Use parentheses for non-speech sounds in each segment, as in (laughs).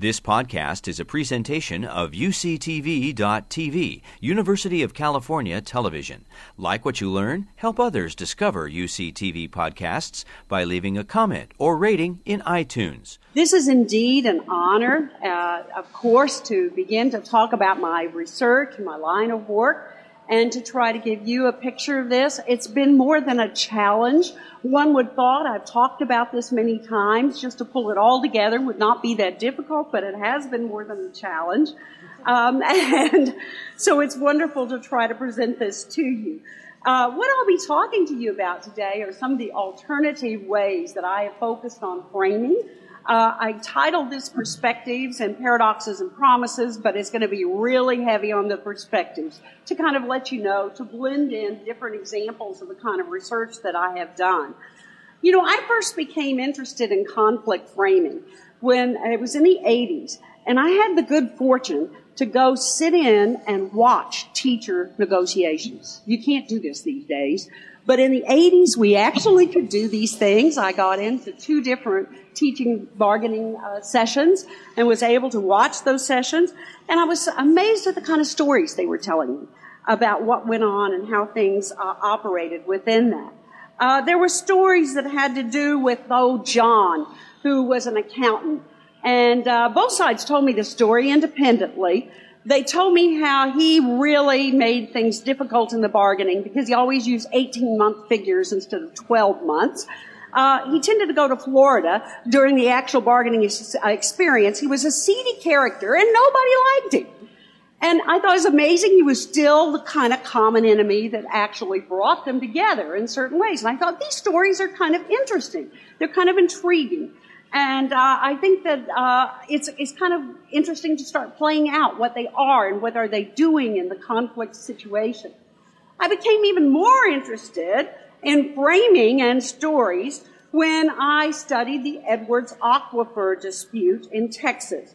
This podcast is a presentation of UCTV.tv, University of California Television. Like what you learn, help others discover UCTV podcasts by leaving a comment or rating in iTunes. This is indeed an honor, uh, of course, to begin to talk about my research, my line of work, and to try to give you a picture of this. It's been more than a challenge. One would thought, I've talked about this many times, just to pull it all together would not be that difficult, but it has been more than a challenge. Um, (laughs) and so it's wonderful to try to present this to you. Uh, what I'll be talking to you about today are some of the alternative ways that I have focused on framing uh, I titled this Perspectives and Paradoxes and Promises, but it's going to be really heavy on the perspectives to kind of let you know, to blend in different examples of the kind of research that I have done. You know, I first became interested in conflict framing when it was in the 80s, and I had the good fortune to go sit in and watch teacher negotiations. You can't do this these days. But in the 80s, we actually could do these things. I got into two different teaching bargaining uh, sessions and was able to watch those sessions. And I was amazed at the kind of stories they were telling me about what went on and how things uh, operated within that. Uh, there were stories that had to do with old John, who was an accountant. And uh, both sides told me the story independently. They told me how he really made things difficult in the bargaining because he always used 18 month figures instead of 12 months. Uh, he tended to go to Florida during the actual bargaining uh, experience. He was a seedy character and nobody liked him. And I thought it was amazing he was still the kind of common enemy that actually brought them together in certain ways. And I thought these stories are kind of interesting. They're kind of intriguing. And uh, I think that uh, it's it's kind of interesting to start playing out what they are and what are they doing in the conflict situation. I became even more interested in framing and stories when I studied the Edwards Aquifer dispute in Texas.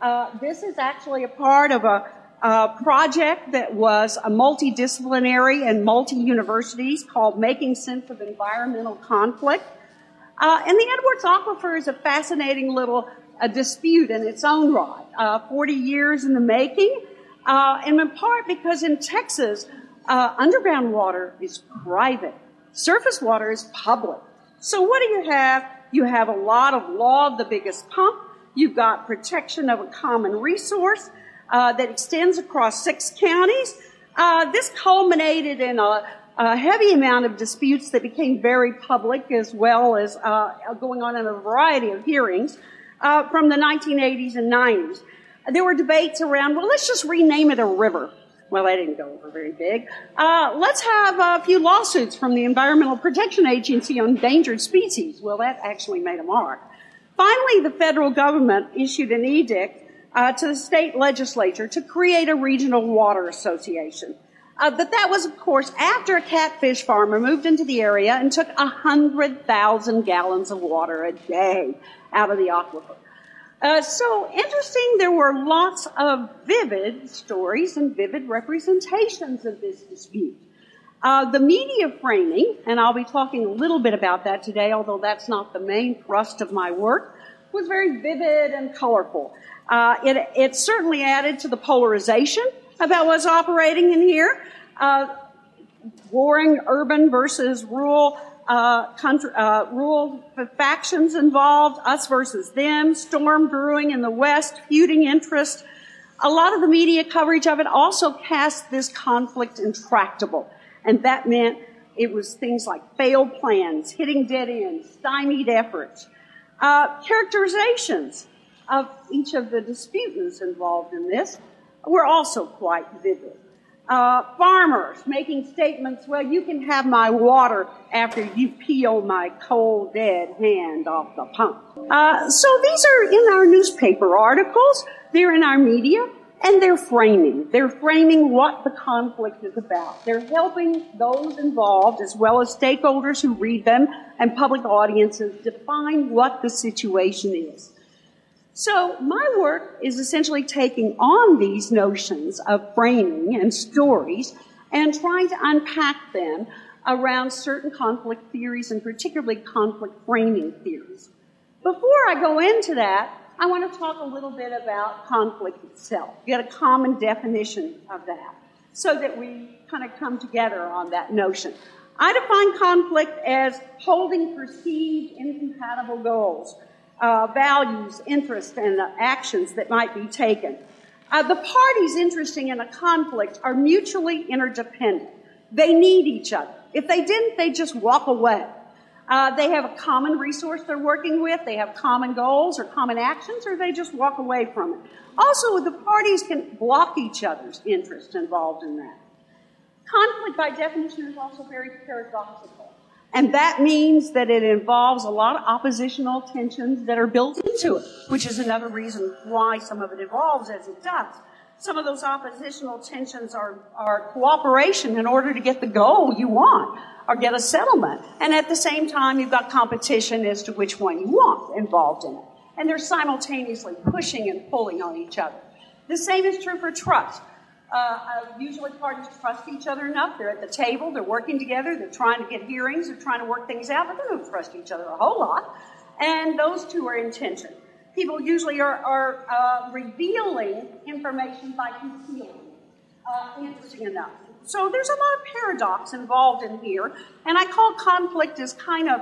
Uh, this is actually a part of a, a project that was a multidisciplinary and multi-universities called Making Sense of Environmental Conflict. Uh, and the Edwards Aquifer is a fascinating little a dispute in its own right. Uh, 40 years in the making, uh, and in part because in Texas, uh, underground water is private. Surface water is public. So what do you have? You have a lot of law of the biggest pump. You've got protection of a common resource uh, that extends across six counties. Uh, this culminated in a a heavy amount of disputes that became very public as well as uh, going on in a variety of hearings uh, from the 1980s and 90s. There were debates around, well, let's just rename it a river. Well, that didn't go over very big. Uh, let's have a few lawsuits from the Environmental Protection Agency on endangered species. Well, that actually made a mark. Finally, the federal government issued an edict uh, to the state legislature to create a regional water association. Uh, but that was, of course, after a catfish farmer moved into the area and took 100,000 gallons of water a day out of the aquifer. Uh, so interesting, there were lots of vivid stories and vivid representations of this dispute. Uh, the media framing, and I'll be talking a little bit about that today, although that's not the main thrust of my work, was very vivid and colorful. Uh, it, it certainly added to the polarization about what's operating in here. Uh, warring urban versus rural uh, country, uh, rural factions involved, us versus them, storm brewing in the West, feuding interest. A lot of the media coverage of it also cast this conflict intractable. And that meant it was things like failed plans, hitting dead ends, stymied efforts, uh, characterizations of each of the disputants involved in this were also quite vivid. Uh, farmers making statements, well, you can have my water after you peel my cold dead hand off the pump. Uh, so these are in our newspaper articles, they're in our media, and they're framing. They're framing what the conflict is about. They're helping those involved, as well as stakeholders who read them and public audiences, define what the situation is. So my work is essentially taking on these notions of framing and stories and trying to unpack them around certain conflict theories and particularly conflict framing theories. Before I go into that, I want to talk a little bit about conflict itself, get a common definition of that, so that we kind of come together on that notion. I define conflict as holding perceived incompatible goals, uh, values, interests, and actions that might be taken. Uh, the parties interesting in a conflict are mutually interdependent. They need each other. If they didn't, they just walk away. Uh, they have a common resource they're working with, they have common goals or common actions, or they just walk away from it. Also, the parties can block each other's interests involved in that. Conflict, by definition, is also very paradoxical. And that means that it involves a lot of oppositional tensions that are built into it, which is another reason why some of it evolves as it does. Some of those oppositional tensions are, are cooperation in order to get the goal you want or get a settlement. And at the same time, you've got competition as to which one you want involved in it. And they're simultaneously pushing and pulling on each other. The same is true for trust. Uh, usually parties trust each other enough. They're at the table, they're working together, they're trying to get hearings, they're trying to work things out, but they don't trust each other a whole lot. And those two are in tension. People usually are, are uh, revealing information by concealing. Uh, interesting enough. So there's a lot of paradox involved in here, and I call conflict as kind of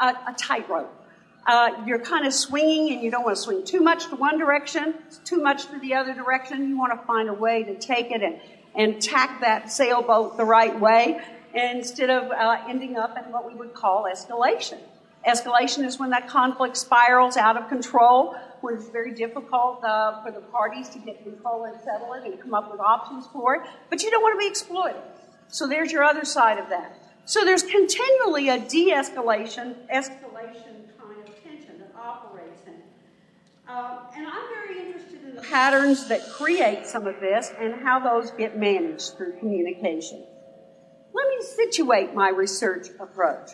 a, a tightrope. Uh, you're kind of swinging and you don't want to swing too much to one direction, too much to the other direction. You want to find a way to take it and, and tack that sailboat the right way instead of uh, ending up in what we would call escalation. Escalation is when that conflict spirals out of control, when it's very difficult uh, for the parties to get control and settle it and come up with options for it, but you don't want to be exploited. So there's your other side of that. So there's continually a de-escalation, escalation um, and I'm very interested in the patterns that create some of this and how those get managed through communication. Let me situate my research approach.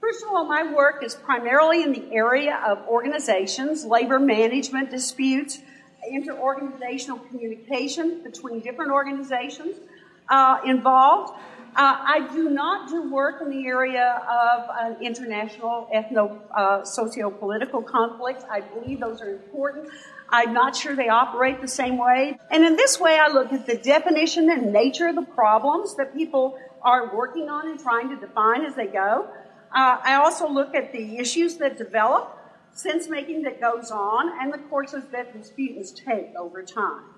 First of all, my work is primarily in the area of organizations, labor management disputes, interorganizational communication between different organizations uh, involved, uh, I do not do work in the area of uh, international ethno uh, socio-political conflicts. I believe those are important. I'm not sure they operate the same way. And in this way, I look at the definition and nature of the problems that people are working on and trying to define as they go. Uh, I also look at the issues that develop, sense making that goes on, and the courses that disputants take over time.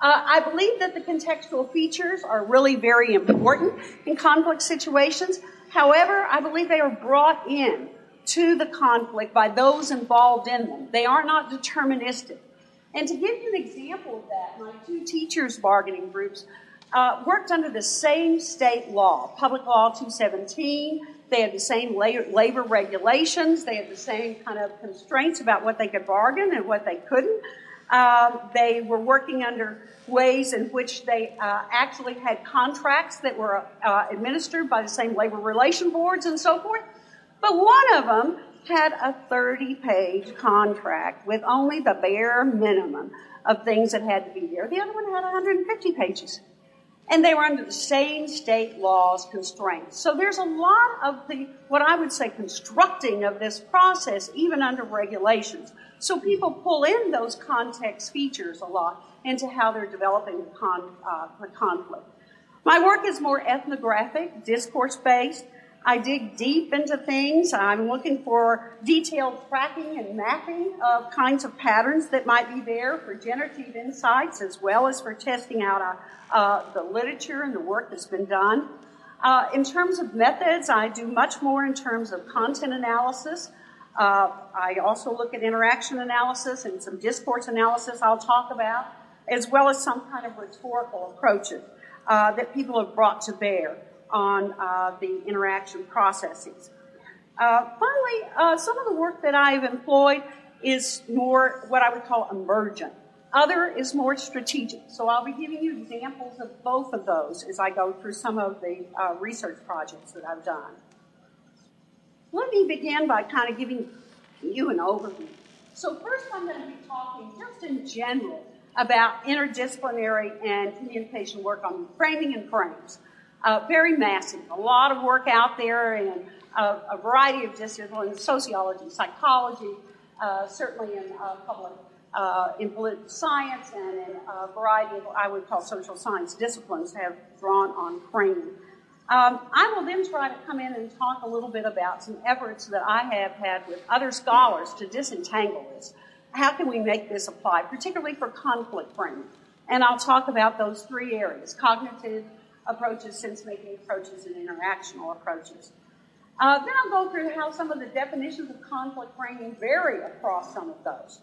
Uh, I believe that the contextual features are really very important in conflict situations. However, I believe they are brought in to the conflict by those involved in them. They are not deterministic. And to give you an example of that, my two teachers' bargaining groups uh, worked under the same state law, Public Law 217. They had the same labor regulations. They had the same kind of constraints about what they could bargain and what they couldn't. Um, they were working under ways in which they uh, actually had contracts that were uh, administered by the same labor relation boards and so forth. But one of them had a 30 page contract with only the bare minimum of things that had to be there. The other one had 150 pages. And they were under the same state laws constraints. So there's a lot of the, what I would say, constructing of this process, even under regulations. So people pull in those context features a lot into how they're developing the, con, uh, the conflict. My work is more ethnographic, discourse based. I dig deep into things. I'm looking for detailed tracking and mapping of kinds of patterns that might be there for generative insights as well as for testing out uh, uh, the literature and the work that's been done. Uh, in terms of methods, I do much more in terms of content analysis. Uh, I also look at interaction analysis and some discourse analysis I'll talk about, as well as some kind of rhetorical approaches uh, that people have brought to bear on uh, the interaction processes. Uh, finally, uh, some of the work that I've employed is more what I would call emergent. Other is more strategic. So I'll be giving you examples of both of those as I go through some of the uh, research projects that I've done. Let me begin by kind of giving you an overview. So first I'm going to be talking just in general about interdisciplinary and communication work on framing and frames. Uh, very massive, a lot of work out there in a, a variety of disciplines, sociology, psychology, uh, certainly in uh, public, uh, in political science and in a variety of I would call social science disciplines have drawn on framing. Um, I will then try to come in and talk a little bit about some efforts that I have had with other scholars to disentangle this. How can we make this apply, particularly for conflict framing? And I'll talk about those three areas cognitive approaches, sense making approaches, and interactional approaches. Uh, then I'll go through how some of the definitions of conflict framing vary across some of those.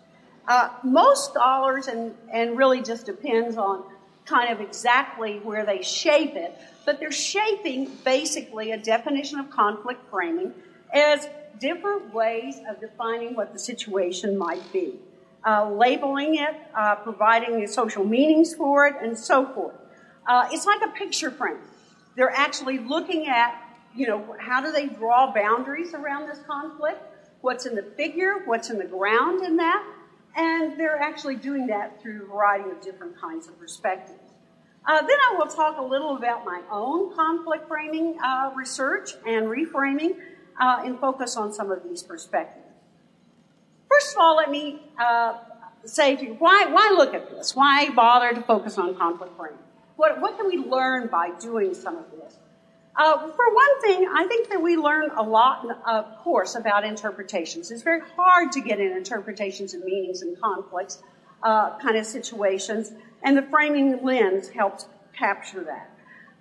Uh, most scholars, and, and really just depends on kind of exactly where they shape it, but they're shaping basically a definition of conflict framing as different ways of defining what the situation might be, uh, labeling it, uh, providing the social meanings for it, and so forth. Uh, it's like a picture frame. They're actually looking at, you know, how do they draw boundaries around this conflict? What's in the figure? What's in the ground in that? And they're actually doing that through a variety of different kinds of perspectives. Uh, then I will talk a little about my own conflict framing uh, research and reframing uh, and focus on some of these perspectives. First of all, let me uh, say to you, why, why look at this? Why bother to focus on conflict framing? What, what can we learn by doing some of this? Uh, for one thing, I think that we learn a lot, of course, about interpretations. It's very hard to get in interpretations and meanings and conflicts uh, kind of situations, and the framing lens helps capture that.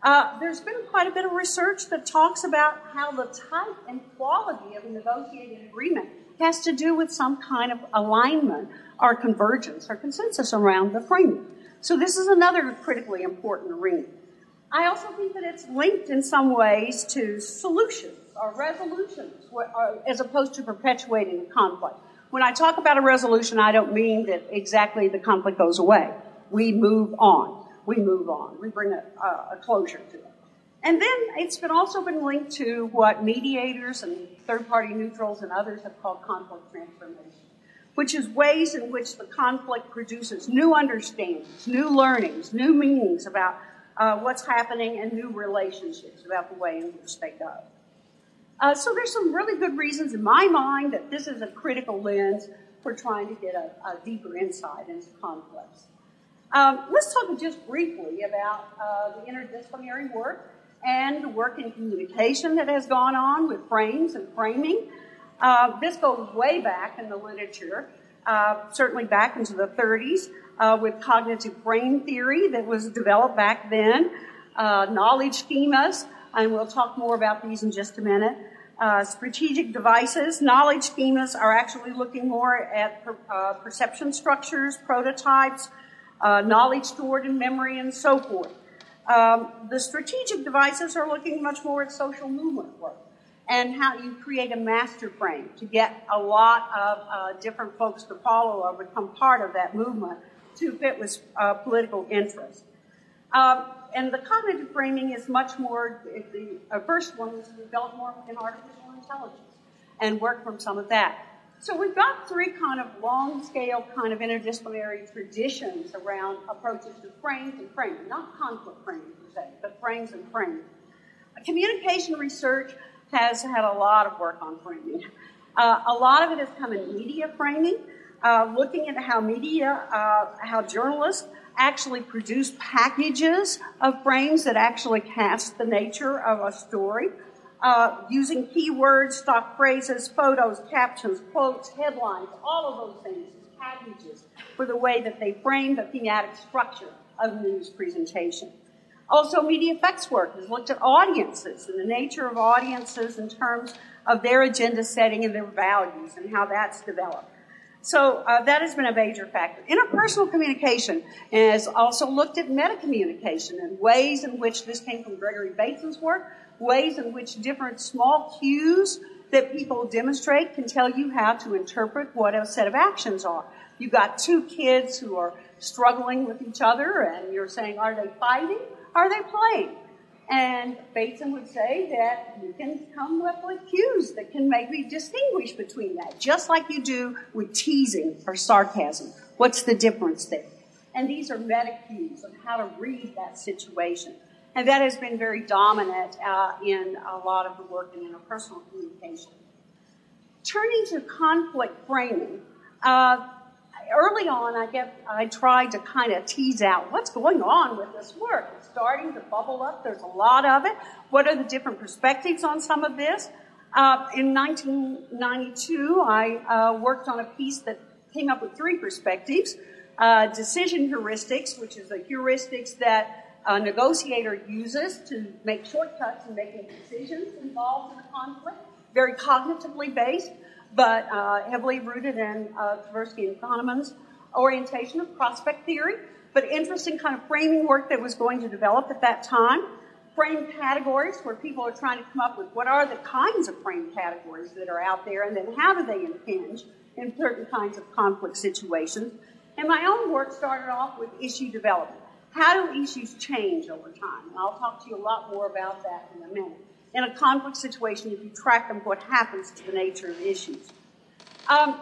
Uh, there's been quite a bit of research that talks about how the type and quality of a negotiated agreement has to do with some kind of alignment or convergence or consensus around the framing. So this is another critically important arena. I also think that it's linked in some ways to solutions or resolutions as opposed to perpetuating conflict. When I talk about a resolution, I don't mean that exactly the conflict goes away. We move on. We move on. We bring a, a closure to it. And then it's been also been linked to what mediators and third party neutrals and others have called conflict transformation, which is ways in which the conflict produces new understandings, new learnings, new meanings about uh, what's happening and new relationships about the way in which they go. Uh, so there's some really good reasons in my mind that this is a critical lens for trying to get a, a deeper insight into conflicts. Um, let's talk just briefly about uh, the interdisciplinary work and the work in communication that has gone on with frames and framing. Uh, this goes way back in the literature, uh, certainly back into the 30s uh, with cognitive brain theory that was developed back then, uh, knowledge schemas, and we'll talk more about these in just a minute. Uh, strategic devices, knowledge schemas are actually looking more at per, uh, perception structures, prototypes, knowledge stored in memory, and so forth. Um, the strategic devices are looking much more at social movement work and how you create a master frame to get a lot of uh, different folks to follow or become part of that movement to fit with uh, political interest. Um, and the cognitive framing is much more, the uh, first one was developed more in artificial intelligence and work from some of that. So we've got three kind of long scale kind of interdisciplinary traditions around approaches to frames and framing, not conflict framing per se, but frames and framing. Communication research has had a lot of work on framing. Uh, a lot of it has come in media framing, uh, looking at how media, uh, how journalists actually produce packages of frames that actually cast the nature of a story, uh, using keywords, stock phrases, photos, captions, quotes, headlines, all of those things as packages for the way that they frame the thematic structure of news presentation. Also, media effects work has looked at audiences and the nature of audiences in terms of their agenda setting and their values and how that's developed. So uh, that has been a major factor. Interpersonal communication has also looked at meta-communication and ways in which this came from Gregory Bateson's work, ways in which different small cues that people demonstrate can tell you how to interpret what a set of actions are. You've got two kids who are struggling with each other and you're saying, are they fighting? Are they playing? And Bateson would say that you can come up with cues that can maybe distinguish between that, just like you do with teasing or sarcasm. What's the difference there? And these are meta cues of how to read that situation. And that has been very dominant uh, in a lot of the work in interpersonal communication. turning to conflict framing, uh, early on, I get I tried to kind of tease out what's going on with this work. Starting to bubble up. There's a lot of it. What are the different perspectives on some of this? Uh, in 1992, I uh, worked on a piece that came up with three perspectives. Uh, decision heuristics, which is a heuristics that a negotiator uses to make shortcuts in making decisions involved in a conflict, very cognitively based but uh, heavily rooted in uh, Tversky and Kahneman's orientation of prospect theory, but interesting kind of framing work that was going to develop at that time. Frame categories where people are trying to come up with what are the kinds of frame categories that are out there and then how do they impinge in certain kinds of conflict situations. And my own work started off with issue development. How do issues change over time? And I'll talk to you a lot more about that in a minute in a conflict situation, if you track them, what happens to the nature of issues. Um,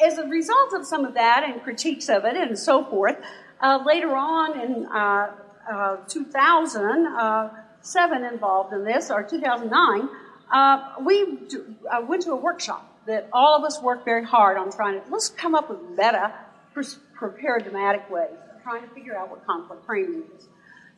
as a result of some of that and critiques of it and so forth, uh, later on in uh, uh, 2007 involved in this, or 2009, uh, we uh, went to a workshop that all of us worked very hard on trying to, let's come up with meta, paradigmatic ways of trying to figure out what conflict framing is.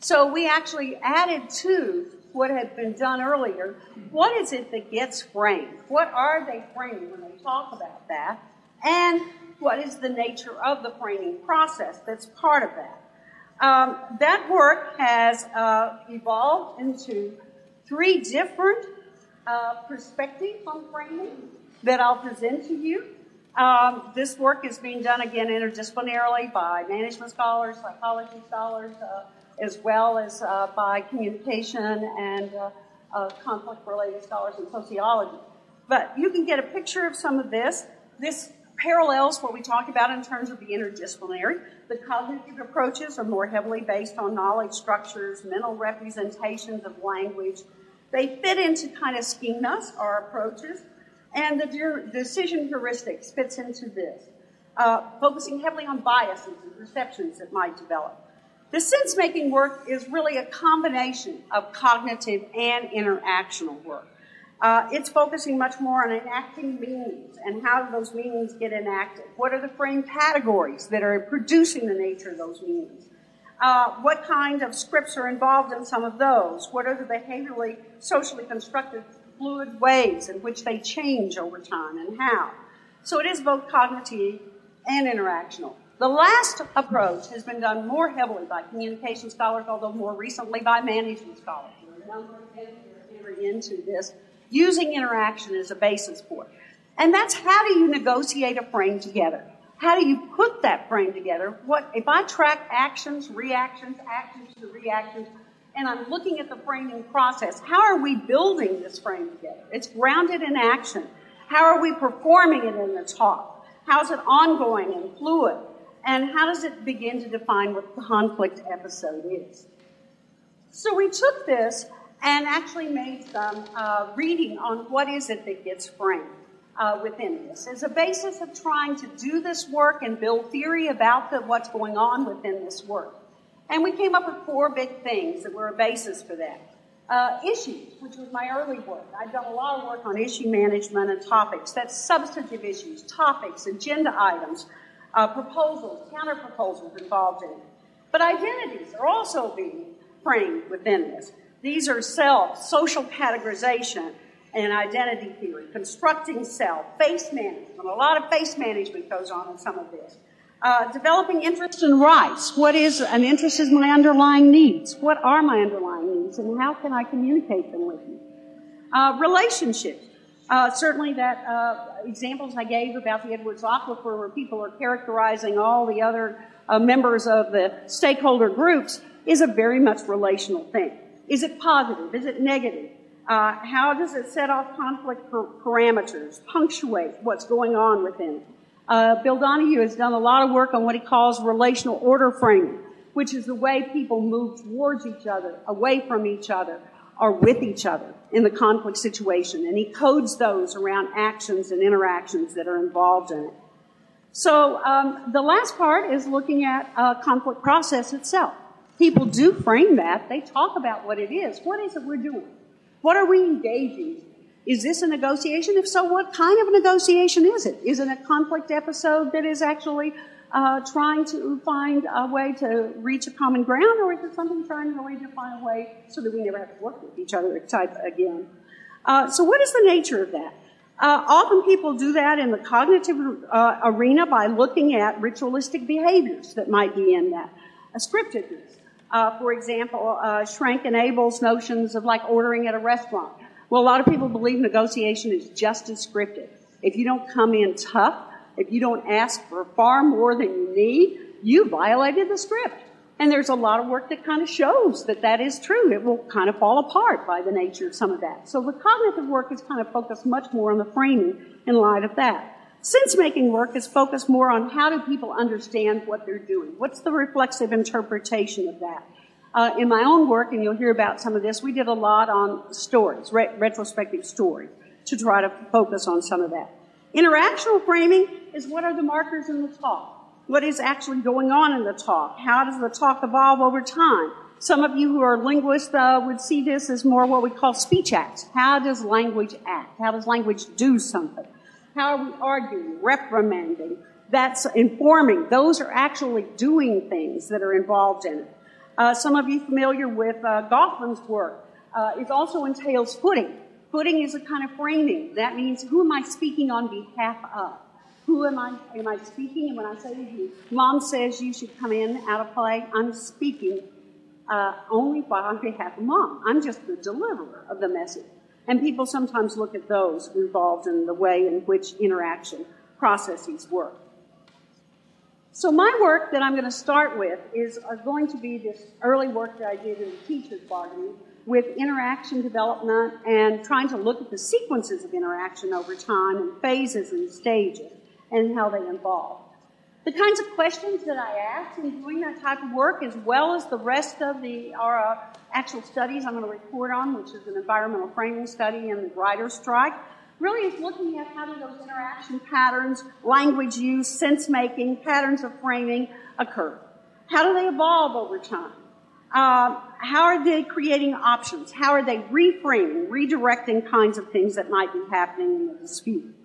So we actually added to what had been done earlier. What is it that gets framed? What are they framing when they talk about that? And what is the nature of the framing process that's part of that? Um, that work has uh, evolved into three different uh, perspectives on framing that I'll present to you. Um, this work is being done again interdisciplinarily by management scholars, psychology scholars, uh, as well as uh, by communication and uh, uh, conflict related scholars in sociology. But you can get a picture of some of this. This parallels what we talked about in terms of the interdisciplinary. The cognitive approaches are more heavily based on knowledge structures, mental representations of language. They fit into kind of schemas or approaches. And the decision heuristics fits into this, uh, focusing heavily on biases and perceptions that might develop. The sense making work is really a combination of cognitive and interactional work. Uh, it's focusing much more on enacting meanings and how those meanings get enacted. What are the frame categories that are producing the nature of those meanings? Uh, what kind of scripts are involved in some of those? What are the behaviorally, socially constructed fluid ways in which they change over time and how? So it is both cognitive and interactional. The last approach has been done more heavily by communication scholars, although more recently by management scholars. There are a number of into this using interaction as a basis for it. And that's how do you negotiate a frame together? How do you put that frame together? What if I track actions, reactions, actions to reactions, and I'm looking at the framing process? How are we building this frame together? It's grounded in action. How are we performing it in the talk? How is it ongoing and fluid? and how does it begin to define what the conflict episode is? So we took this and actually made some uh, reading on what is it that gets framed uh, within this as a basis of trying to do this work and build theory about the, what's going on within this work. And we came up with four big things that were a basis for that. Uh, issues, which was my early work. I've done a lot of work on issue management and topics. That's substantive issues, topics, agenda items, uh, proposals, counter proposals involved in it. But identities are also being framed within this. These are self, social categorization, and identity theory, constructing self, face management. A lot of face management goes on in some of this. Uh, developing interests and rights. What is an interest is my underlying needs. What are my underlying needs, and how can I communicate them with you? Uh, relationships. Uh, certainly, that uh, examples I gave about the Edwards Aquifer, where people are characterizing all the other uh, members of the stakeholder groups, is a very much relational thing. Is it positive? Is it negative? Uh, how does it set off conflict per- parameters, punctuate what's going on within it? Uh, Bill Donohue has done a lot of work on what he calls relational order framing, which is the way people move towards each other, away from each other, or with each other in the conflict situation. And he codes those around actions and interactions that are involved in it. So um, the last part is looking at a conflict process itself. People do frame that. They talk about what it is. What is it we're doing? What are we engaging? Is this a negotiation? If so, what kind of negotiation is it? Is it a conflict episode that is actually uh, trying to find a way to reach a common ground, or is it something trying really to find a way so that we never have to work with each other type again? Uh, so, what is the nature of that? Uh, often people do that in the cognitive uh, arena by looking at ritualistic behaviors that might be in that. A scriptedness. Uh, for example, uh, Schank and Abelson's notions of like ordering at a restaurant. Well, a lot of people believe negotiation is just as scripted. If you don't come in tough, if you don't ask for far more than you need, you violated the script. And there's a lot of work that kind of shows that that is true. It will kind of fall apart by the nature of some of that. So the cognitive work is kind of focused much more on the framing in light of that. Sense making work is focused more on how do people understand what they're doing? What's the reflexive interpretation of that? Uh, in my own work, and you'll hear about some of this, we did a lot on stories, re- retrospective stories, to try to focus on some of that. Interactional framing is what are the markers in the talk? What is actually going on in the talk? How does the talk evolve over time? Some of you who are linguists uh, would see this as more what we call speech acts. How does language act? How does language do something? How are we arguing, reprimanding? That's informing. Those are actually doing things that are involved in it. Uh, some of you familiar with uh, Goffman's work. Uh, it also entails footing. Footing is a kind of framing. That means who am I speaking on behalf of? Who am I? Am I speaking? And when I say to you, Mom says you should come in out of play, I'm speaking uh, only on behalf of Mom. I'm just the deliverer of the message. And people sometimes look at those involved in the way in which interaction processes work. So my work that I'm going to start with is uh, going to be this early work that I did in the teacher's bargaining with interaction development and trying to look at the sequences of interaction over time and phases and stages and how they evolve. The kinds of questions that I asked in doing that type of work, as well as the rest of the our, uh, actual studies I'm going to report on, which is an environmental framing study and the writer's strike, really is looking at how do those interaction patterns, language use, sense making, patterns of framing occur. How do they evolve over time? Uh, how are they creating options? How are they reframing, redirecting kinds of things that might be happening in the dispute?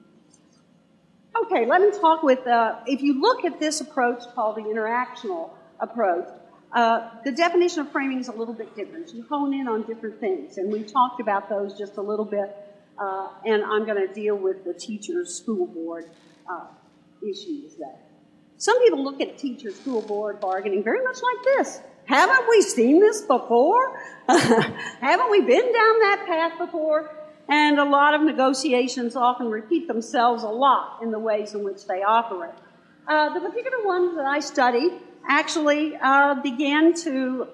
Okay, let me talk with, uh, if you look at this approach called the interactional approach, uh, the definition of framing is a little bit different. You hone in on different things, and we talked about those just a little bit, uh, and I'm going to deal with the teacher's school board uh, issues there. Some people look at teacher school board bargaining very much like this. Haven't we seen this before? (laughs) Haven't we been down that path before? And a lot of negotiations often repeat themselves a lot in the ways in which they operate. Uh, the particular ones that I studied actually uh, began to,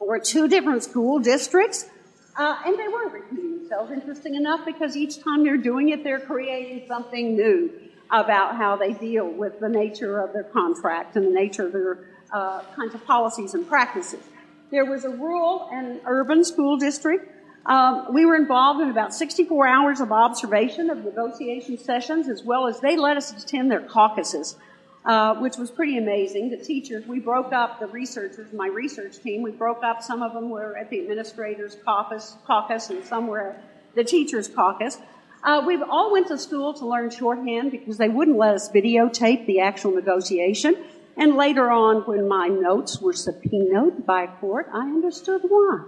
were two different school districts, uh, and they weren't repeating themselves, interesting enough, because each time they're doing it, they're creating something new about how they deal with the nature of their contract and the nature of their uh, kinds of policies and practices. There was a rural and urban school district um, we were involved in about 64 hours of observation of negotiation sessions, as well as they let us attend their caucuses, uh, which was pretty amazing. The teachers, we broke up the researchers, my research team, we broke up. Some of them were at the administrators' caucus, caucus and some were at the teachers' caucus. Uh, we all went to school to learn shorthand because they wouldn't let us videotape the actual negotiation. And later on, when my notes were subpoenaed by court, I understood why.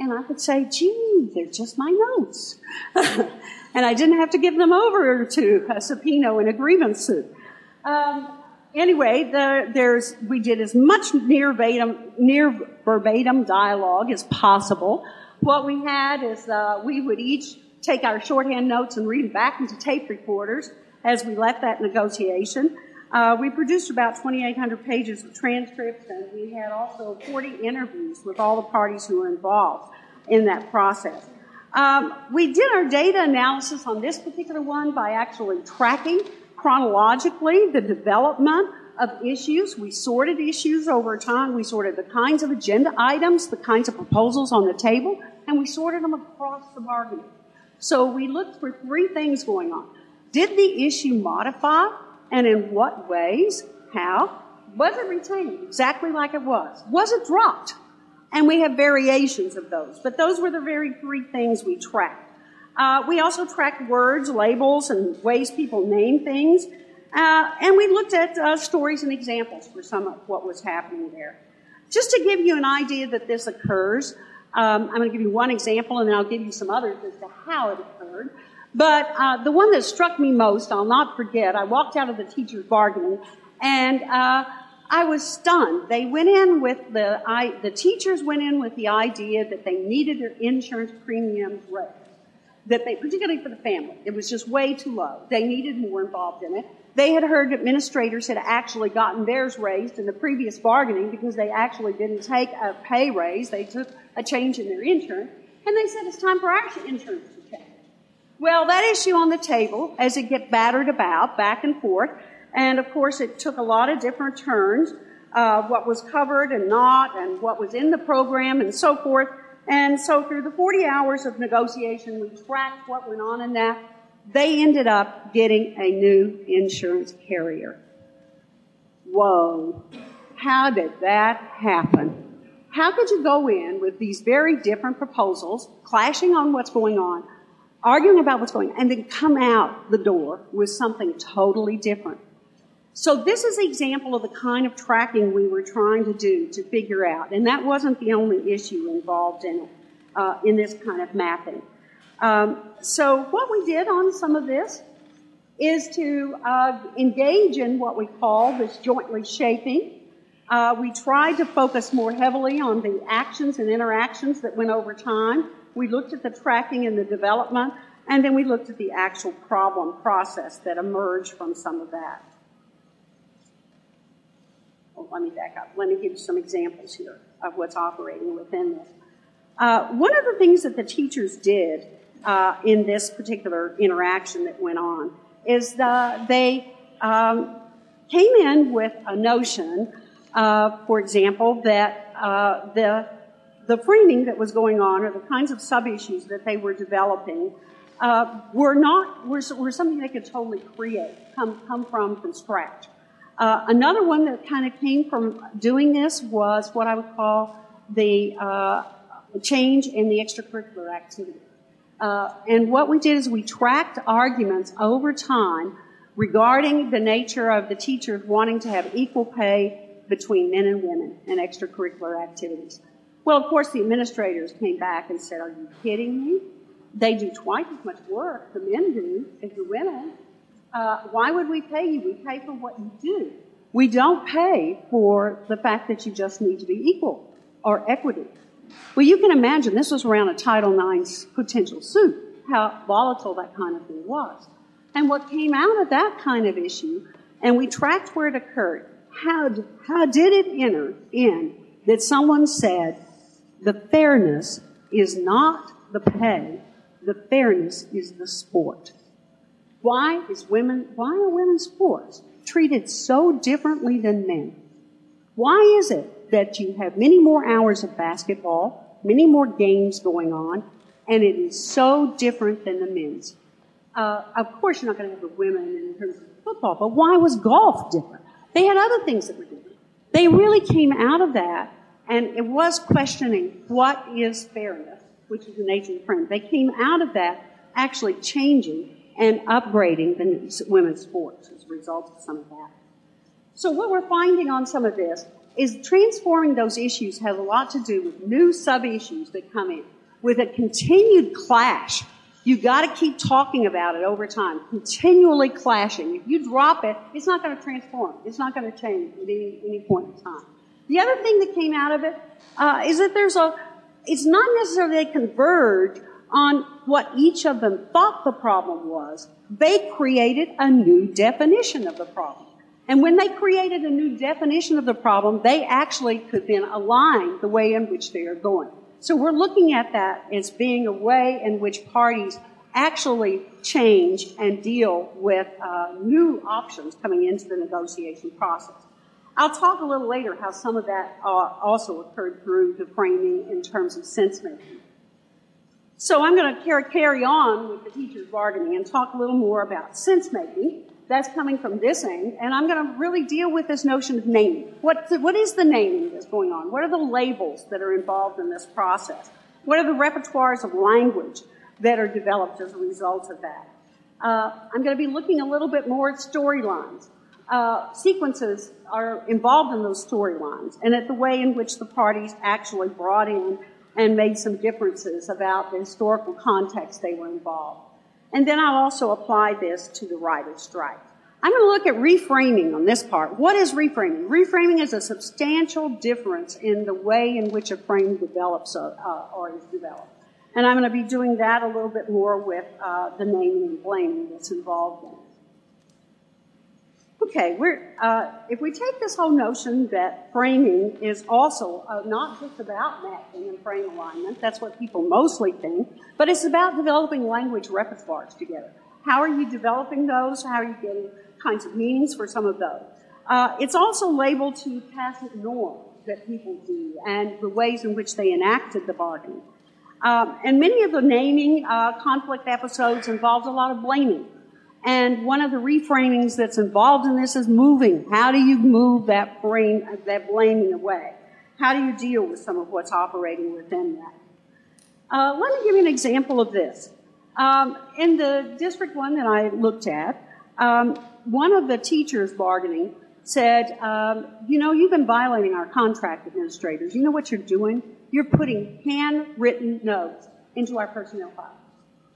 And I could say, gee, they're just my notes. (laughs) and I didn't have to give them over to a subpoena in a grievance suit. Um, anyway, the, there's, we did as much near verbatim, near verbatim dialogue as possible. What we had is uh, we would each take our shorthand notes and read them back into tape recorders as we left that negotiation. Uh, we produced about 2,800 pages of transcripts, and we had also 40 interviews with all the parties who were involved in that process. Um, we did our data analysis on this particular one by actually tracking chronologically the development of issues. We sorted issues over time. We sorted the kinds of agenda items, the kinds of proposals on the table, and we sorted them across the bargaining. So we looked for three things going on. Did the issue modify and in what ways? How? Was it retained exactly like it was? Was it dropped? And we have variations of those, but those were the very three things we tracked. Uh, we also tracked words, labels, and ways people name things. Uh, and we looked at uh, stories and examples for some of what was happening there. Just to give you an idea that this occurs, um, I'm going to give you one example and then I'll give you some others as to how it occurred. But uh, the one that struck me most, I'll not forget, I walked out of the teacher's bargaining and uh, I was stunned. They went in with the, I, the teachers went in with the idea that they needed their insurance premiums raised. That they, particularly for the family, it was just way too low. They needed more involved in it. They had heard administrators had actually gotten theirs raised in the previous bargaining because they actually didn't take a pay raise. They took a change in their insurance. And they said it's time for our insurance. Well, that issue on the table as it get battered about back and forth. And of course, it took a lot of different turns, uh, what was covered and not, and what was in the program and so forth. And so through the 40 hours of negotiation, we tracked what went on in that. They ended up getting a new insurance carrier. Whoa. How did that happen? How could you go in with these very different proposals, clashing on what's going on, arguing about what's going on, and then come out the door with something totally different? So this is an example of the kind of tracking we were trying to do to figure out, and that wasn't the only issue involved in it, uh, in this kind of mapping. Um, so what we did on some of this is to uh, engage in what we call this jointly shaping. Uh, we tried to focus more heavily on the actions and interactions that went over time. We looked at the tracking and the development, and then we looked at the actual problem process that emerged from some of that Well, let me back up. Let me give you some examples here of what's operating within this. Uh, one of the things that the teachers did uh, in this particular interaction that went on is the, they um, came in with a notion, uh, for example, that uh, the the framing that was going on or the kinds of sub issues that they were developing uh, were not were, were something they could totally create, come come from from scratch. Uh, another one that kind of came from doing this was what I would call the uh, change in the extracurricular activity. Uh, and what we did is we tracked arguments over time regarding the nature of the teachers wanting to have equal pay between men and women in extracurricular activities. Well, of course, the administrators came back and said, Are you kidding me? They do twice as much work, the men do, as the women. Uh, why would we pay you? We pay for what you do. We don't pay for the fact that you just need to be equal or equity. Well, you can imagine this was around a Title IX potential suit, how volatile that kind of thing was. And what came out of that kind of issue, and we tracked where it occurred, how, how did it enter in that someone said the fairness is not the pay, the fairness is the sport. Why is women, why are women's sports treated so differently than men? Why is it that you have many more hours of basketball, many more games going on, and it is so different than the men's? Uh, of course, you're not going to have the women in terms of football, but why was golf different? They had other things that were different. They really came out of that, and it was questioning what is fairness, which is the nature of. They came out of that actually changing and upgrading the women's sports as a result of some of that. So what we're finding on some of this is transforming those issues has a lot to do with new sub-issues that come in. With a continued clash, You've gotta keep talking about it over time, continually clashing. If you drop it, it's not gonna transform. It's not gonna change at any, any point in time. The other thing that came out of it uh, is that there's a, it's not necessarily they converge, on what each of them thought the problem was, they created a new definition of the problem. And when they created a new definition of the problem, they actually could then align the way in which they are going. So we're looking at that as being a way in which parties actually change and deal with uh, new options coming into the negotiation process. I'll talk a little later how some of that uh, also occurred through the framing in terms of sense making. So I'm going to carry on with the teacher's bargaining and talk a little more about sense making. That's coming from this end, and I'm going to really deal with this notion of naming. What, what is the naming that's going on? What are the labels that are involved in this process? What are the repertoires of language that are developed as a result of that. Uh, I'm going to be looking a little bit more at storylines. Uh, sequences are involved in those storylines and at the way in which the parties actually brought in and made some differences about the historical context they were involved. And then I'll also apply this to the writer's strike. I'm going to look at reframing on this part. What is reframing? Reframing is a substantial difference in the way in which a frame develops or, uh, or is developed. And I'm going to be doing that a little bit more with uh, the naming and blaming that's involved in it. Okay, we're, uh, if we take this whole notion that framing is also uh, not just about matching and frame alignment, that's what people mostly think, but it's about developing language repertoires together. How are you developing those? How are you getting kinds of meanings for some of those? Uh, it's also labeled to tacit norms that people do and the ways in which they enacted the bargaining. Um, and many of the naming uh, conflict episodes involved a lot of blaming. And one of the reframings that's involved in this is moving. How do you move that frame, that blaming away? How do you deal with some of what's operating within that? Uh, let me give you an example of this. Um, in the district one that I looked at, um, one of the teachers bargaining said, um, "You know, you've been violating our contract administrators. You know what you're doing? You're putting handwritten notes into our personnel file.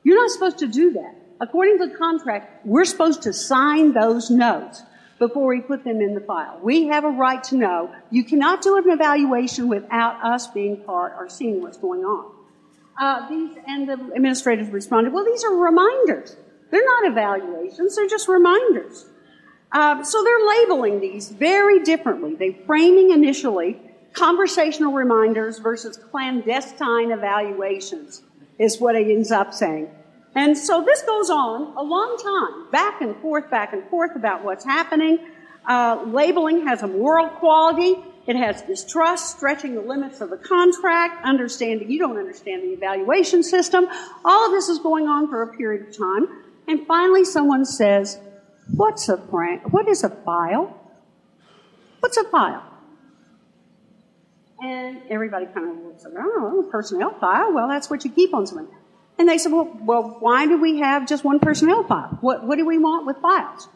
You're not supposed to do that. According to the contract, we're supposed to sign those notes before we put them in the file. We have a right to know. You cannot do an evaluation without us being part or seeing what's going on. Uh, these and the administrators responded, "Well, these are reminders. They're not evaluations. They're just reminders." Uh, so they're labeling these very differently. They're framing initially conversational reminders versus clandestine evaluations is what it ends up saying. And so this goes on a long time, back and forth, back and forth about what's happening. Uh, labeling has a moral quality. It has distrust, stretching the limits of the contract, understanding you don't understand the evaluation system. All of this is going on for a period of time. And finally someone says, what's a what is a file? What's a file? And everybody kind of looks around, oh, personnel file. Well, that's what you keep on somebody. And they said, well, well, why do we have just one personnel file? What, what do we want with files?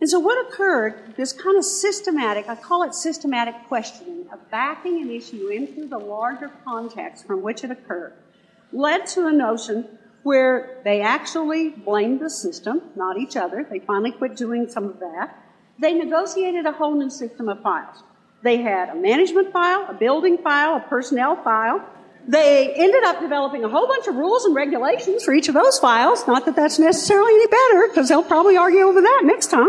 And so what occurred, this kind of systematic, I call it systematic questioning of backing an issue into the larger context from which it occurred, led to a notion where they actually blamed the system, not each other. They finally quit doing some of that. They negotiated a whole new system of files. They had a management file, a building file, a personnel file, they ended up developing a whole bunch of rules and regulations for each of those files. Not that that's necessarily any better, because they'll probably argue over that next time.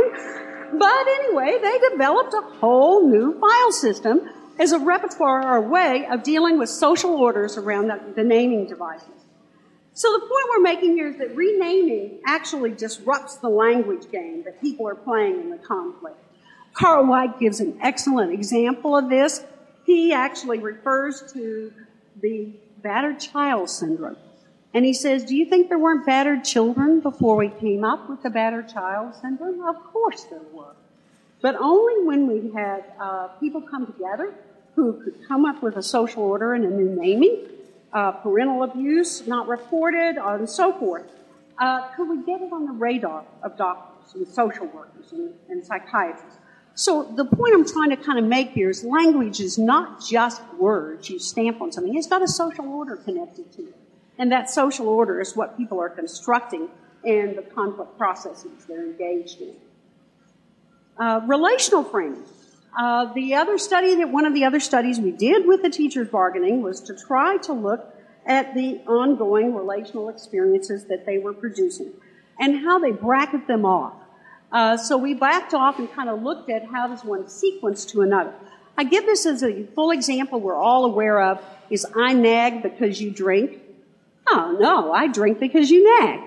But anyway, they developed a whole new file system as a repertoire or a way of dealing with social orders around the, the naming devices. So the point we're making here is that renaming actually disrupts the language game that people are playing in the conflict. Karl Weick gives an excellent example of this. He actually refers to the battered child syndrome. And he says, Do you think there weren't battered children before we came up with the battered child syndrome? Of course there were. But only when we had uh, people come together who could come up with a social order and a new naming, uh, parental abuse not reported, and so forth, uh, could we get it on the radar of doctors and social workers and, and psychiatrists? So the point I'm trying to kind of make here is language is not just words you stamp on something. It's got a social order connected to it. And that social order is what people are constructing in the conflict processes they're engaged in. Uh, relational framing. Uh, the other study that one of the other studies we did with the teachers bargaining was to try to look at the ongoing relational experiences that they were producing and how they bracket them off. Uh, so we backed off and kind of looked at how does one sequence to another. I give this as a full example we're all aware of is I nag because you drink. Oh no, I drink because you nag.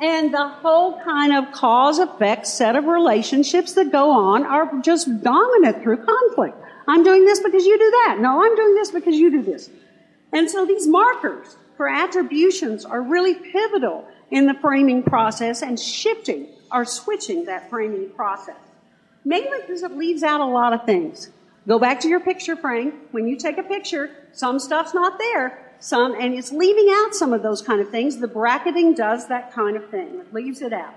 And the whole kind of cause effect set of relationships that go on are just dominant through conflict. I'm doing this because you do that. No, I'm doing this because you do this. And so these markers for attributions are really pivotal in the framing process and shifting or switching that framing process. Mainly because it leaves out a lot of things. Go back to your picture frame. When you take a picture, some stuff's not there. some, and it's leaving out some of those kind of things. The bracketing does that kind of thing. It leaves it out.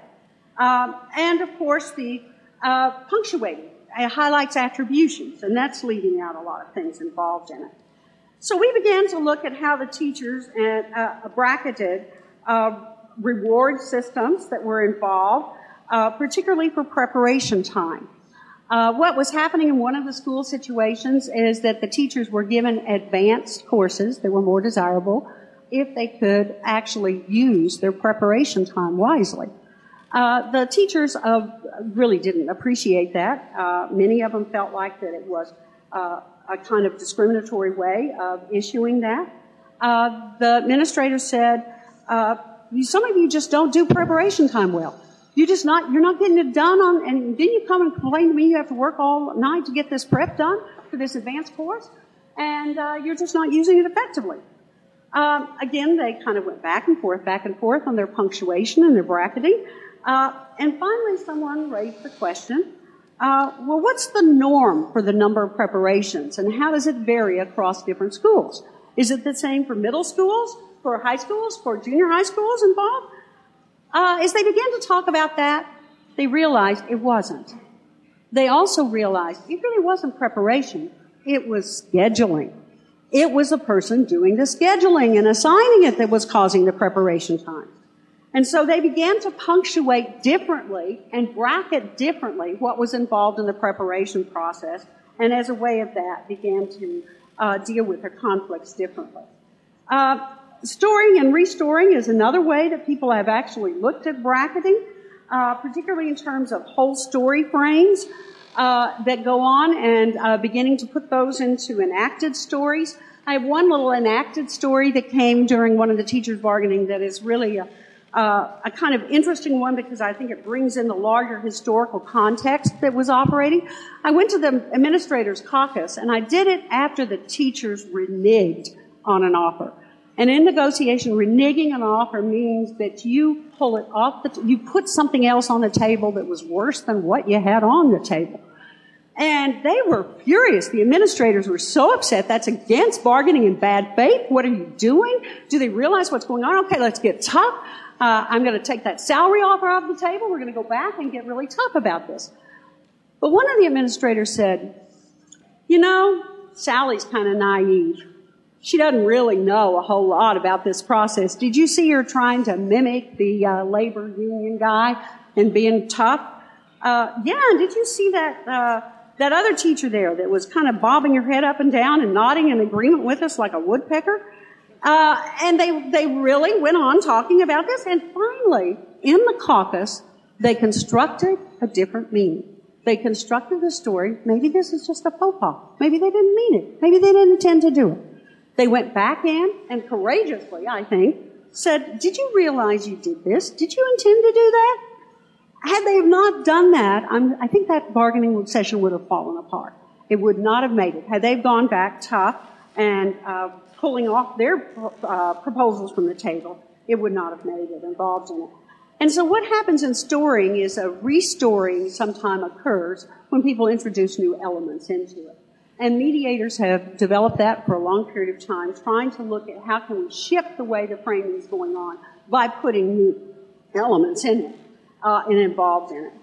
Um, and of course, the uh, punctuating it highlights attributions, and that's leaving out a lot of things involved in it. So we began to look at how the teachers and, uh, bracketed uh, reward systems that were involved, uh, particularly for preparation time. Uh, what was happening in one of the school situations is that the teachers were given advanced courses that were more desirable if they could actually use their preparation time wisely. Uh, the teachers uh, really didn't appreciate that. Uh, many of them felt like that it was uh, a kind of discriminatory way of issuing that. Uh, the administrator said, "Some of you just don't do preparation time well." You just not, you're not getting it done on, and then you come and complain to me you have to work all night to get this prep done for this advanced course, and uh, you're just not using it effectively. Um, again, they kind of went back and forth, back and forth on their punctuation and their bracketing, uh, and finally someone raised the question, uh, well, what's the norm for the number of preparations, and how does it vary across different schools? Is it the same for middle schools, for high schools, for junior high schools involved? Uh, as they began to talk about that, they realized it wasn't. They also realized it really wasn't preparation. It was scheduling. It was a person doing the scheduling and assigning it that was causing the preparation time. And so they began to punctuate differently and bracket differently what was involved in the preparation process, and as a way of that, began to uh, deal with their conflicts differently. Uh, storing and restoring is another way that people have actually looked at bracketing, uh, particularly in terms of whole story frames uh, that go on and uh, beginning to put those into enacted stories. I have one little enacted story that came during one of the teachers' bargaining that is really a, uh, a kind of interesting one because I think it brings in the larger historical context that was operating. I went to the administrators caucus and I did it after the teachers reneged on an offer. And in negotiation, reneging an offer means that you pull it off the, t- you put something else on the table that was worse than what you had on the table. And they were furious. The administrators were so upset. That's against bargaining in bad faith. What are you doing? Do they realize what's going on? Okay, let's get tough. Uh, I'm going to take that salary offer off the table. We're going to go back and get really tough about this. But one of the administrators said, you know, Sally's kind of naive she doesn't really know a whole lot about this process. Did you see her trying to mimic the uh, labor union guy and being tough? Uh, yeah, and did you see that uh, that other teacher there that was kind of bobbing her head up and down and nodding in agreement with us like a woodpecker? Uh, and they they really went on talking about this, and finally, in the caucus, they constructed a different meaning. They constructed a story. Maybe this is just a faux pas. Maybe they didn't mean it. Maybe they didn't intend to do it. They went back in and courageously, I think, said, Did you realize you did this? Did you intend to do that? Had they not done that, I'm, i think that bargaining session would have fallen apart. It would not have made it. Had they gone back tough and uh, pulling off their uh, proposals from the table, it would not have made it involved in it. And so what happens in storing is a restoring sometime occurs when people introduce new elements into it. And mediators have developed that for a long period of time, trying to look at how can we shift the way the framing is going on by putting new elements in it uh, and involved in it.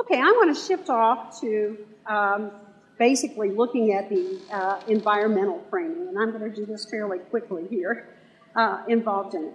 Okay, I'm going to shift off to um, basically looking at the uh, environmental framing, and I'm going to do this fairly quickly here, uh, involved in it.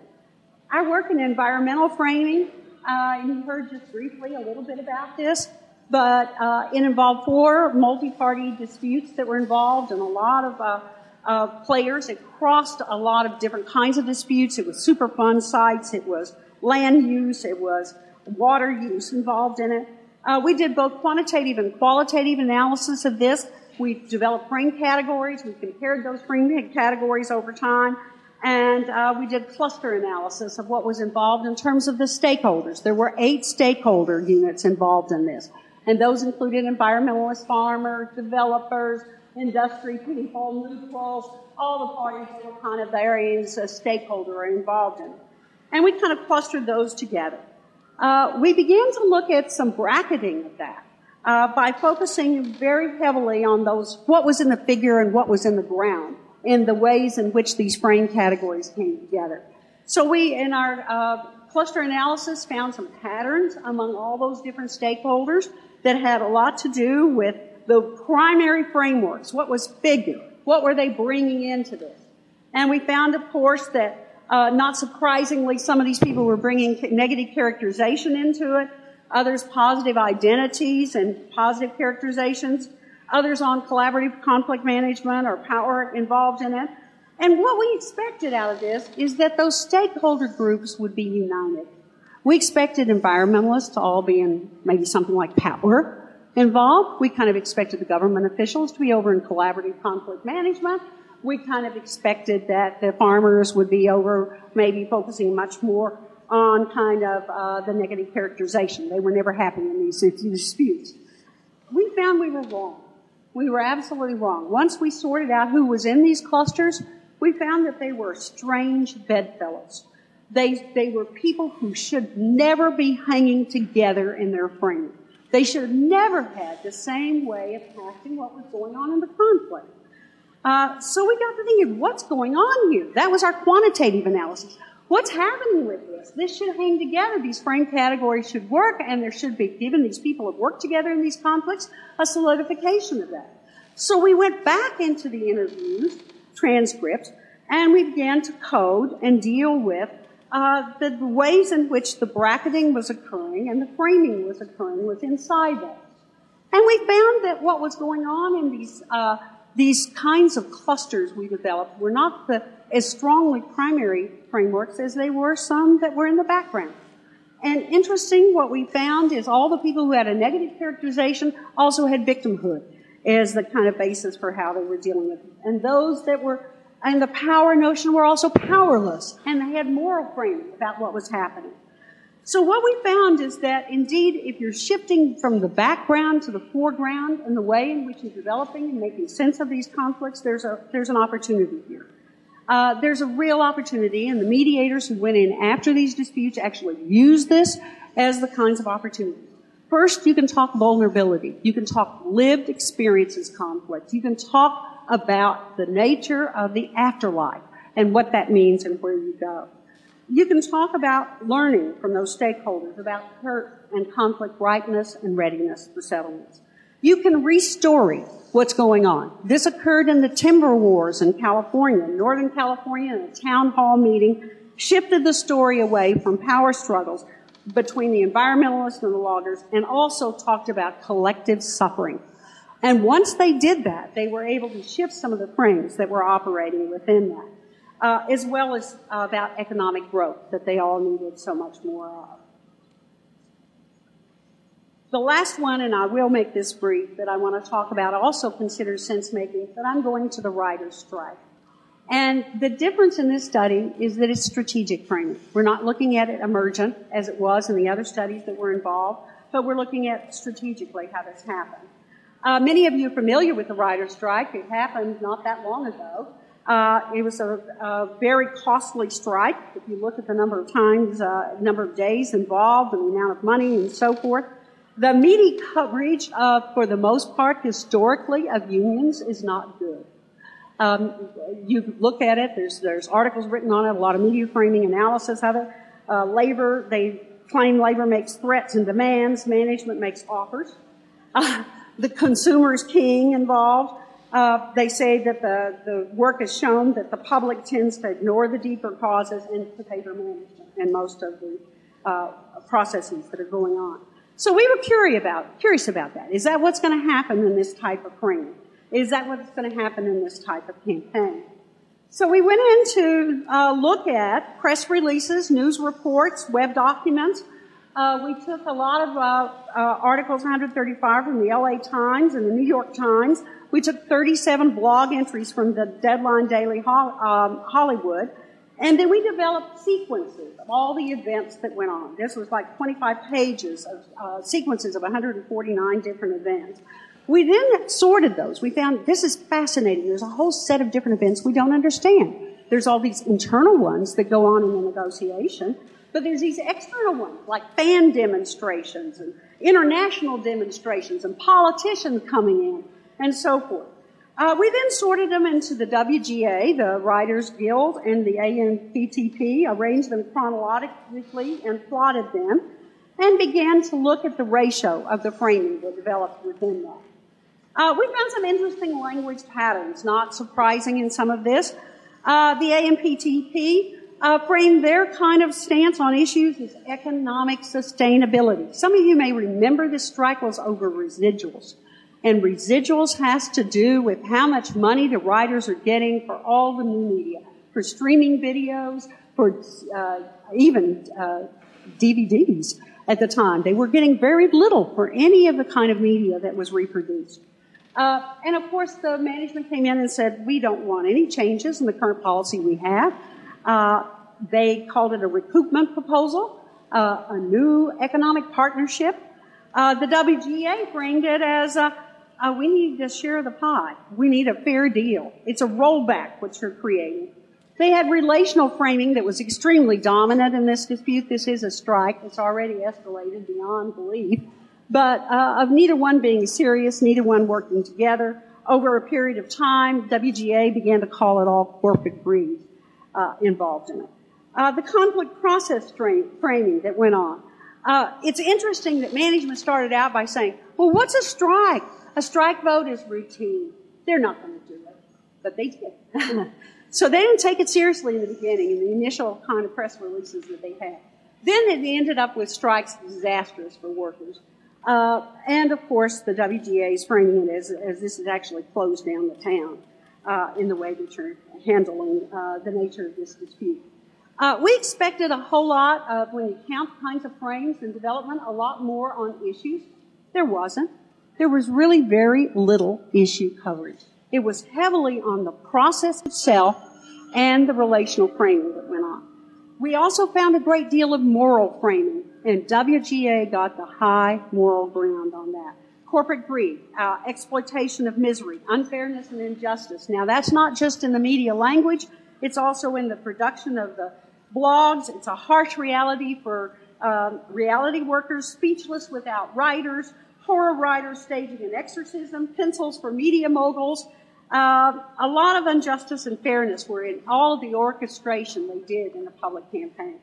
I work in environmental framing. Uh, you heard just briefly a little bit about this but uh, it involved four multi-party disputes that were involved and a lot of uh, uh, players. It crossed a lot of different kinds of disputes. It was Superfund sites. It was land use. It was water use involved in it. Uh, we did both quantitative and qualitative analysis of this. We developed frame categories. We compared those frame categories over time. And uh, we did cluster analysis of what was involved in terms of the stakeholders. There were eight stakeholder units involved in this. And those included environmentalists, farmers, developers, industry people, neutrals, all the parties that were kind of various a stakeholder are involved in. And we kind of clustered those together. Uh, we began to look at some bracketing of that uh, by focusing very heavily on those, what was in the figure and what was in the ground and the ways in which these frame categories came together. So we, in our uh, cluster analysis, found some patterns among all those different stakeholders that had a lot to do with the primary frameworks. What was bigger? What were they bringing into this? And we found, of course, that uh, not surprisingly, some of these people were bringing negative characterization into it, others positive identities and positive characterizations, others on collaborative conflict management or power involved in it. And what we expected out of this is that those stakeholder groups would be united. We expected environmentalists to all be in maybe something like power involved. We kind of expected the government officials to be over in collaborative conflict management. We kind of expected that the farmers would be over maybe focusing much more on kind of uh, the negative characterization. They were never happy in these disputes. We found we were wrong. We were absolutely wrong. Once we sorted out who was in these clusters, we found that they were strange bedfellows. They, they were people who should never be hanging together in their framing. They should have never had the same way of acting what was going on in the conflict. Uh, so we got to thinking, what's going on here? That was our quantitative analysis. What's happening with this? This should hang together. These frame categories should work, and there should be, given these people have worked together in these conflicts, a solidification of that. So we went back into the interviews, transcripts, and we began to code and deal with uh, the ways in which the bracketing was occurring and the framing was occurring was inside that. And we found that what was going on in these uh, these kinds of clusters we developed were not the, as strongly primary frameworks as they were some that were in the background. And interesting, what we found is all the people who had a negative characterization also had victimhood as the kind of basis for how they were dealing with it. And those that were and the power notion were also powerless, and they had moral framing about what was happening. So what we found is that indeed, if you're shifting from the background to the foreground and the way in which you're developing and making sense of these conflicts, there's a there's an opportunity here. Uh, there's a real opportunity, and the mediators who went in after these disputes actually used this as the kinds of opportunities. First, you can talk vulnerability. You can talk lived experiences conflict. You can talk about the nature of the afterlife and what that means and where you go. You can talk about learning from those stakeholders about hurt and conflict ripeness and readiness for settlements. You can restory what's going on. This occurred in the timber wars in California, Northern California, in a town hall meeting, shifted the story away from power struggles between the environmentalists and the loggers, and also talked about collective suffering. And once they did that, they were able to shift some of the frames that were operating within that uh, as well as uh, about economic growth that they all needed so much more of. The last one, and I will make this brief, that I want to talk about also considers sense making, but I'm going to the writer's strike. And the difference in this study is that it's strategic framing. We're not looking at it emergent as it was in the other studies that were involved, but we're looking at strategically how this happened. Uh, many of you are familiar with the writer's strike. It happened not that long ago. Uh, it was a, a, very costly strike. If you look at the number of times, uh, number of days involved, and the amount of money, and so forth, the media coverage, for the most part, historically, of unions is not good. Um, you look at it. There's there's articles written on it. A lot of media framing analysis of it. Uh, labor. They claim labor makes threats and demands. Management makes offers. (laughs) the consumer's king involved. Uh, they say that the, the work has shown that the public tends to ignore the deeper causes to favor management and most of the uh, processes that are going on. So we were curious about, curious about that. Is that what's going to happen in this type of framing? Is that what's going to happen in this type of campaign? So we went in to uh, look at press releases, news reports, web documents. Uh, we took a lot of uh, uh, articles, 135 from the LA Times and the New York Times, we took 37 blog entries from the Deadline Daily um, Hollywood, and then we developed sequences of all the events that went on. This was like 25 pages of uh, sequences of 149 different events. We then sorted those. We found this is fascinating. There's a whole set of different events we don't understand. There's all these internal ones that go on in the negotiation, but there's these external ones like fan demonstrations and international demonstrations and politicians coming in and so forth. Uh, we then sorted them into the WGA, the Writers Guild, and the AMPTP, arranged them chronologically and plotted them, and began to look at the ratio of the framing that developed within that. Uh, we found some interesting language patterns, not surprising in some of this. Uh, the AMPTP uh, framed their kind of stance on issues as economic sustainability. Some of you may remember this strike was over residuals. And residuals has to do with how much money the writers are getting for all the new media, for streaming videos, for uh, even uh, DVDs at the time. They were getting very little for any of the kind of media that was reproduced. Uh, and of course, the management came in and said, we don't want any changes in the current policy we have. Uh, they called it a recoupment proposal, uh, a new economic partnership. Uh, the WGA framed it as a uh, we need to share the pie. We need a fair deal. It's a rollback what you're creating. They had relational framing that was extremely dominant in this dispute. This is a strike. It's already escalated beyond belief. But uh, of neither one being serious, neither one working together, over a period of time, WGA began to call it all corporate greed uh, involved in it. Uh, the conflict process framing that went on. Uh, it's interesting that management started out by saying, well, what's a strike? A strike vote is routine. They're not going to do it. But they did. (laughs) so they didn't take it seriously in the beginning, in the initial kind of press releases that they had. Then it ended up with strikes disastrous for workers. Uh, and of course, the WGA is framing it as, as this is actually closed down the town uh, in the way that you're handling uh, the nature of this dispute. Uh, we expected a whole lot of, when you count the kinds of frames in development, a lot more on issues. There wasn't there was really very little issue coverage. It was heavily on the process itself and the relational framing that went on. We also found a great deal of moral framing, and WGA got the high moral ground on that. Corporate greed, uh, exploitation of misery, unfairness and injustice. Now that's not just in the media language, it's also in the production of the blogs. It's a harsh reality for um, reality workers, speechless without writers, horror writers staging an exorcism, pencils for media moguls. Uh, a lot of injustice and fairness were in all the orchestration they did in the public campaign.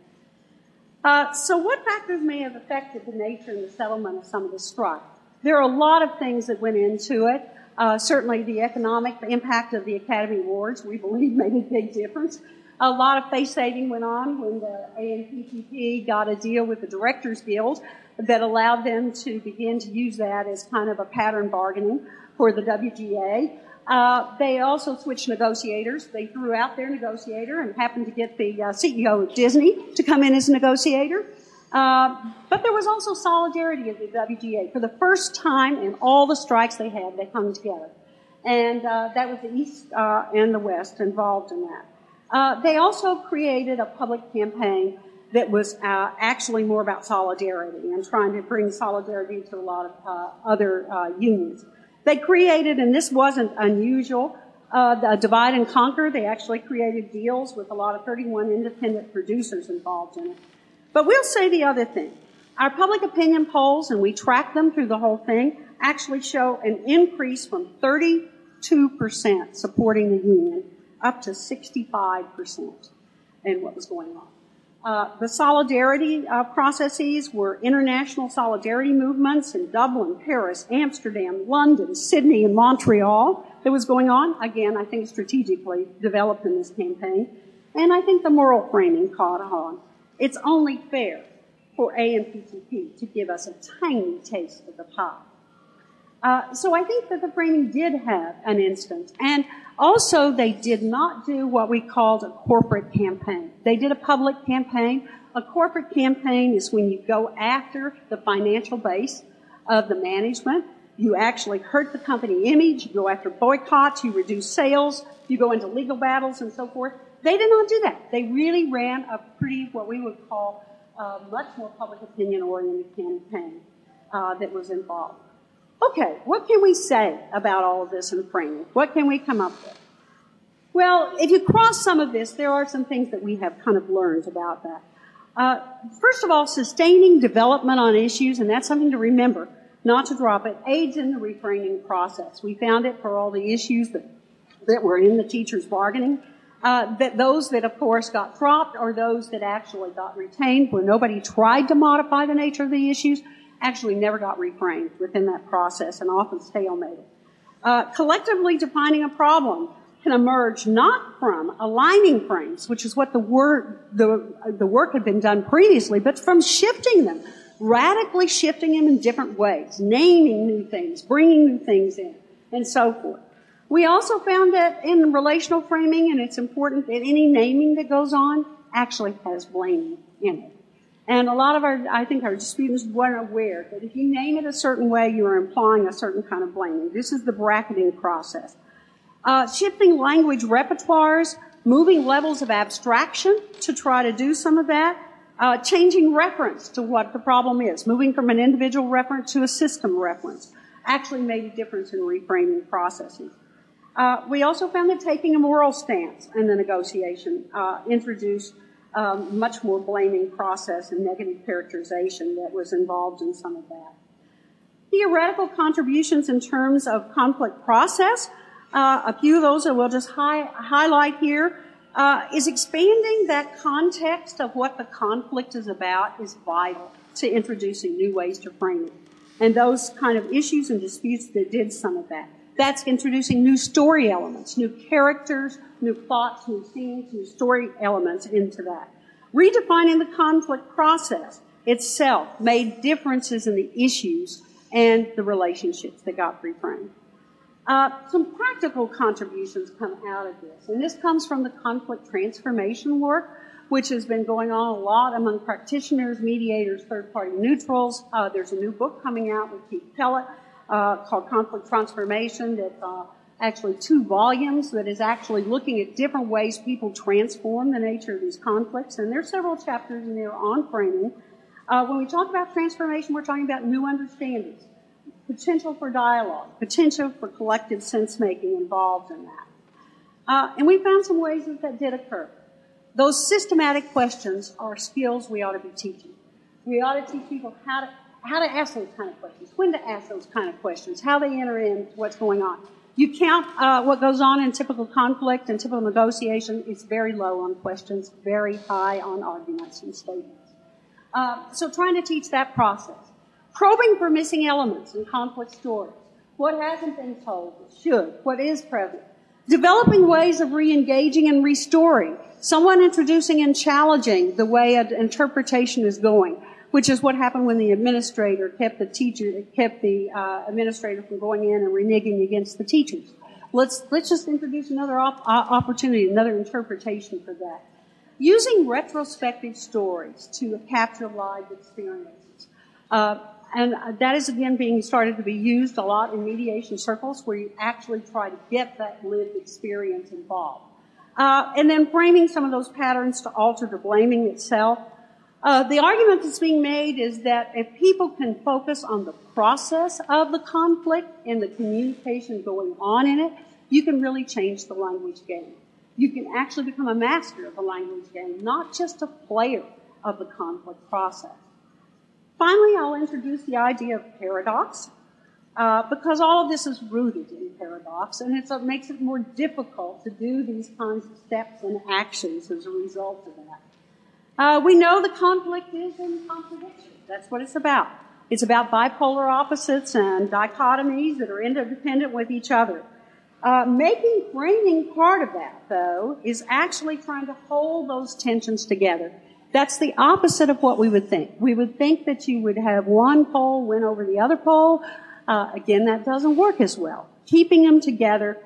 Uh, so what factors may have affected the nature and the settlement of some of the strife? There are a lot of things that went into it. Uh, certainly the economic impact of the Academy Awards, we believe, (laughs) made a big difference. A lot of face saving went on when the AMPTP got a deal with the Directors Guild that allowed them to begin to use that as kind of a pattern bargaining for the WGA. Uh, they also switched negotiators. They threw out their negotiator and happened to get the uh, CEO of Disney to come in as a negotiator. Uh, but there was also solidarity of the WGA. For the first time in all the strikes they had, they hung together. And uh, that was the East uh, and the West involved in that. Uh, they also created a public campaign that was uh, actually more about solidarity and trying to bring solidarity to a lot of other unions. They created, and this wasn't unusual, uh, divide and conquer. They actually created deals with a lot of 31 independent producers involved in it. But we'll say the other thing. Our public opinion polls, and we track them through the whole thing, actually show an increase from 32% supporting the union up to 65% in what was going on. Uh, the solidarity uh, processes were international solidarity movements in Dublin, Paris, Amsterdam, London, Sydney, and Montreal that was going on. Again, I think strategically developed in this campaign. And I think the moral framing caught on. It's only fair for AMPTP to give us a tiny taste of the pie. Uh, so I think that the framing did have an instance. And also, they did not do what we called a corporate campaign. They did a public campaign. A corporate campaign is when you go after the financial base of the management. You actually hurt the company image. You go after boycotts. You reduce sales. You go into legal battles and so forth. They did not do that. They really ran a pretty, what we would call, a much more public opinion oriented campaign uh, that was involved. Okay, what can we say about all of this in framing? What can we come up with? Well, if you cross some of this, there are some things that we have kind of learned about that. Uh, first of all, sustaining development on issues, and that's something to remember. not to drop it, aids in the reframing process. We found it for all the issues that, that were in the teacher's bargaining. Uh, that those that, of course, got dropped or those that actually got retained, where nobody tried to modify the nature of the issues, actually never got reframed within that process and often stalemated. Uh, collectively defining a problem can emerge not from aligning frames, which is what the work, the, the work had been done previously, but from shifting them, radically shifting them in different ways, naming new things, bringing new things in, and so forth. We also found that in relational framing, and it's important that any naming that goes on actually has blaming in it. And a lot of our, I think our disputants weren't aware that if you name it a certain way, you are implying a certain kind of blaming. This is the bracketing process. Uh, shifting language repertoires, moving levels of abstraction to try to do some of that, uh, changing reference to what the problem is, moving from an individual reference to a system reference, actually made a difference in reframing processes. Uh, we also found that taking a moral stance in the negotiation uh, introduced um, much more blaming process and negative characterization that was involved in some of that. Theoretical contributions in terms of conflict process, uh, a few of those I will just hi- highlight here, uh, is expanding that context of what the conflict is about is vital to introducing new ways to frame it. And those kind of issues and disputes that did some of that. That's introducing new story elements, new characters, new plots, new scenes, new story elements into that. Redefining the conflict process itself made differences in the issues and the relationships that got reframed. Uh, some practical contributions come out of this, and this comes from the conflict transformation work, which has been going on a lot among practitioners, mediators, third-party neutrals. Uh, there's a new book coming out with Keith Kellett uh, called Conflict Transformation that uh, actually two volumes that is actually looking at different ways people transform the nature of these conflicts. And there's several chapters in there on framing. Uh, when we talk about transformation, we're talking about new understandings, potential for dialogue, potential for collective sense making involved in that. Uh, and we found some ways that that did occur. Those systematic questions are skills we ought to be teaching. We ought to teach people how to how to ask those kind of questions, when to ask those kind of questions, how they enter in what's going on. You count uh, what goes on in typical conflict and typical negotiation. It's very low on questions, very high on arguments and statements. Uh, so trying to teach that process. Probing for missing elements in conflict stories. What hasn't been told, should, what is present. Developing ways of re-engaging and restoring. Someone introducing and challenging the way an interpretation is going which is what happened when the administrator kept the teacher, kept the uh, administrator from going in and reneging against the teachers. Let's let's just introduce another op- opportunity, another interpretation for that. Using retrospective stories to capture live experiences. Uh, and that is again being started to be used a lot in mediation circles where you actually try to get that lived experience involved. Uh, and then framing some of those patterns to alter the blaming itself uh, the argument that's being made is that if people can focus on the process of the conflict and the communication going on in it, you can really change the language game. You can actually become a master of the language game, not just a player of the conflict process. Finally, I'll introduce the idea of paradox, uh, because all of this is rooted in paradox, and it makes it more difficult to do these kinds of steps and actions as a result of that. Uh, we know the conflict is in contradiction. That's what it's about. It's about bipolar opposites and dichotomies that are interdependent with each other. Uh, making framing part of that, though, is actually trying to hold those tensions together. That's the opposite of what we would think. We would think that you would have one pole win over the other pole. Uh, again, that doesn't work as well. Keeping them together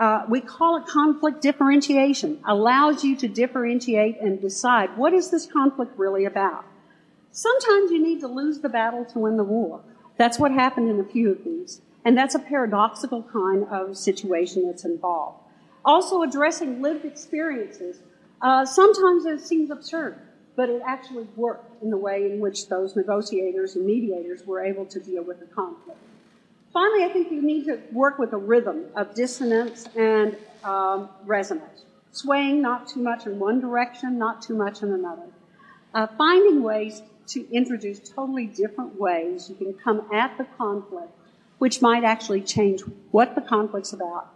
uh, we call it conflict differentiation, allows you to differentiate and decide what is this conflict really about. Sometimes you need to lose the battle to win the war. That's what happened in a few of these. And that's a paradoxical kind of situation that's involved. Also addressing lived experiences. Uh, sometimes it seems absurd, but it actually worked in the way in which those negotiators and mediators were able to deal with the conflict. Finally, I think you need to work with a rhythm of dissonance and um, resonance, swaying not too much in one direction, not too much in another. Uh, finding ways to introduce totally different ways you can come at the conflict, which might actually change what the conflict's about,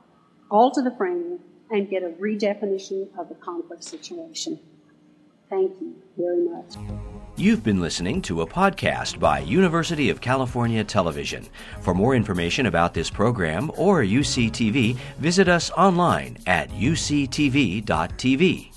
alter the framing, and get a redefinition of the conflict situation. Thank you very much. You've been listening to a podcast by University of California Television. For more information about this program or UCTV, visit us online at uctv.tv.